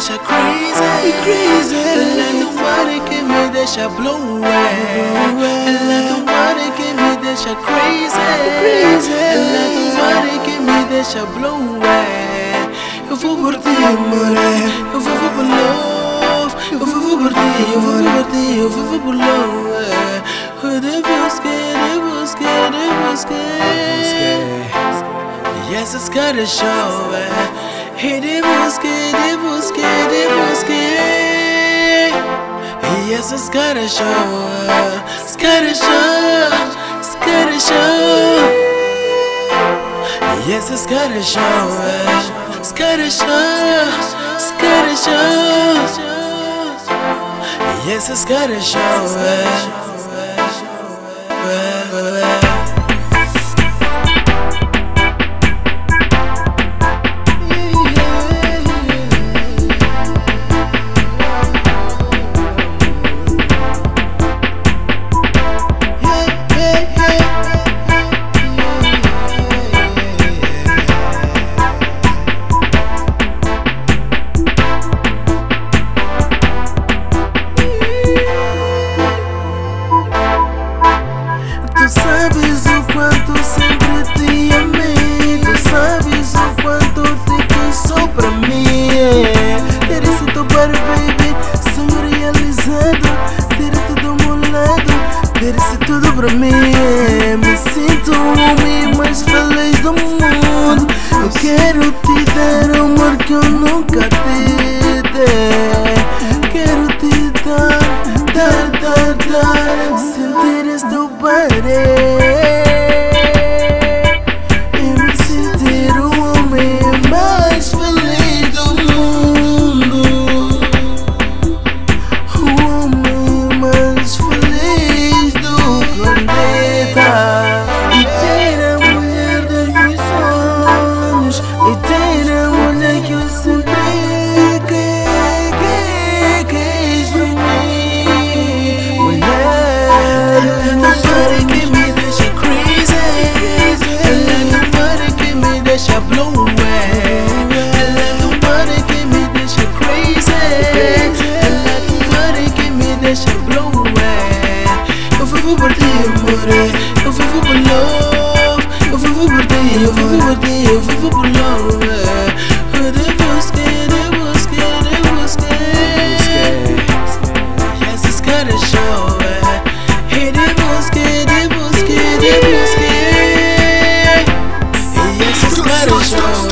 deixa crazy, crazy. Ela é tão body que me deixa blow away. Ela é tão body que me deixa crazy, crazy. Ela é tão body que me deixa blow away. Eu vou por ti, amor. Eu vivo por love. Eu vivo por ti, eu vivo por ti, eu vivo por love. Eu devo que, devo que, devo que. Yes, it's gotta show. He devo que, Yes, it's gotta show. It's gotta show. It's gotta show. Yes, it's gotta show. It's gotta show. It's gotta show. Yes, it's gotta show. Ter tudo ao meu lado, ter isso tudo pra mim. Me sinto o homem mais feliz do mundo. Eu quero te dar amor que eu nunca te dei. Quero te dar, dar, dar, dar. Sentir este teu Vários boys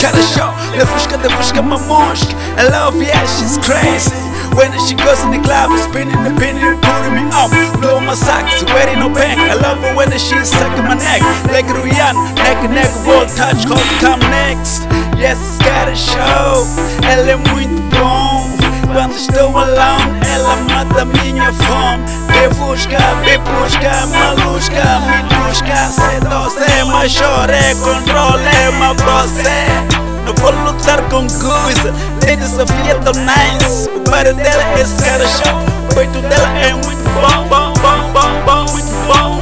Cada show, ela fusca da fusca uma mosca. I love yeah, she's crazy. When she goes in the club, spinning the pin pulling me up Blow my socks, wearing no bank I love her when she's sucking my neck. Like Rihanna, neck and neck, won't touch, hold come next. Yes, got a show, ela é muito bom Quando estou alone, ela mata minha fome. Bebusca, bebusca, malusca, minusca. Sedoce, mas chore, controle, mas você. Não vou lutar com coisa, tem desafio tão nice. O barulho dela é show. O peito dela é muito bom, bom, bom, bom, bom, muito bom.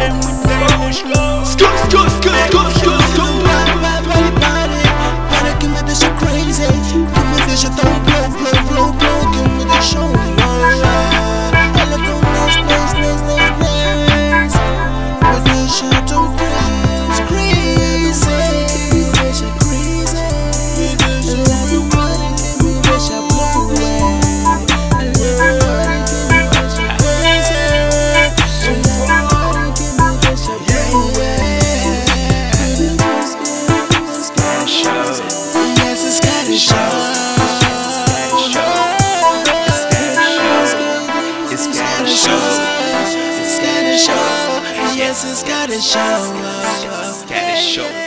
É muito bom. It's gotta show. Yes, it's gotta show. Gotta show.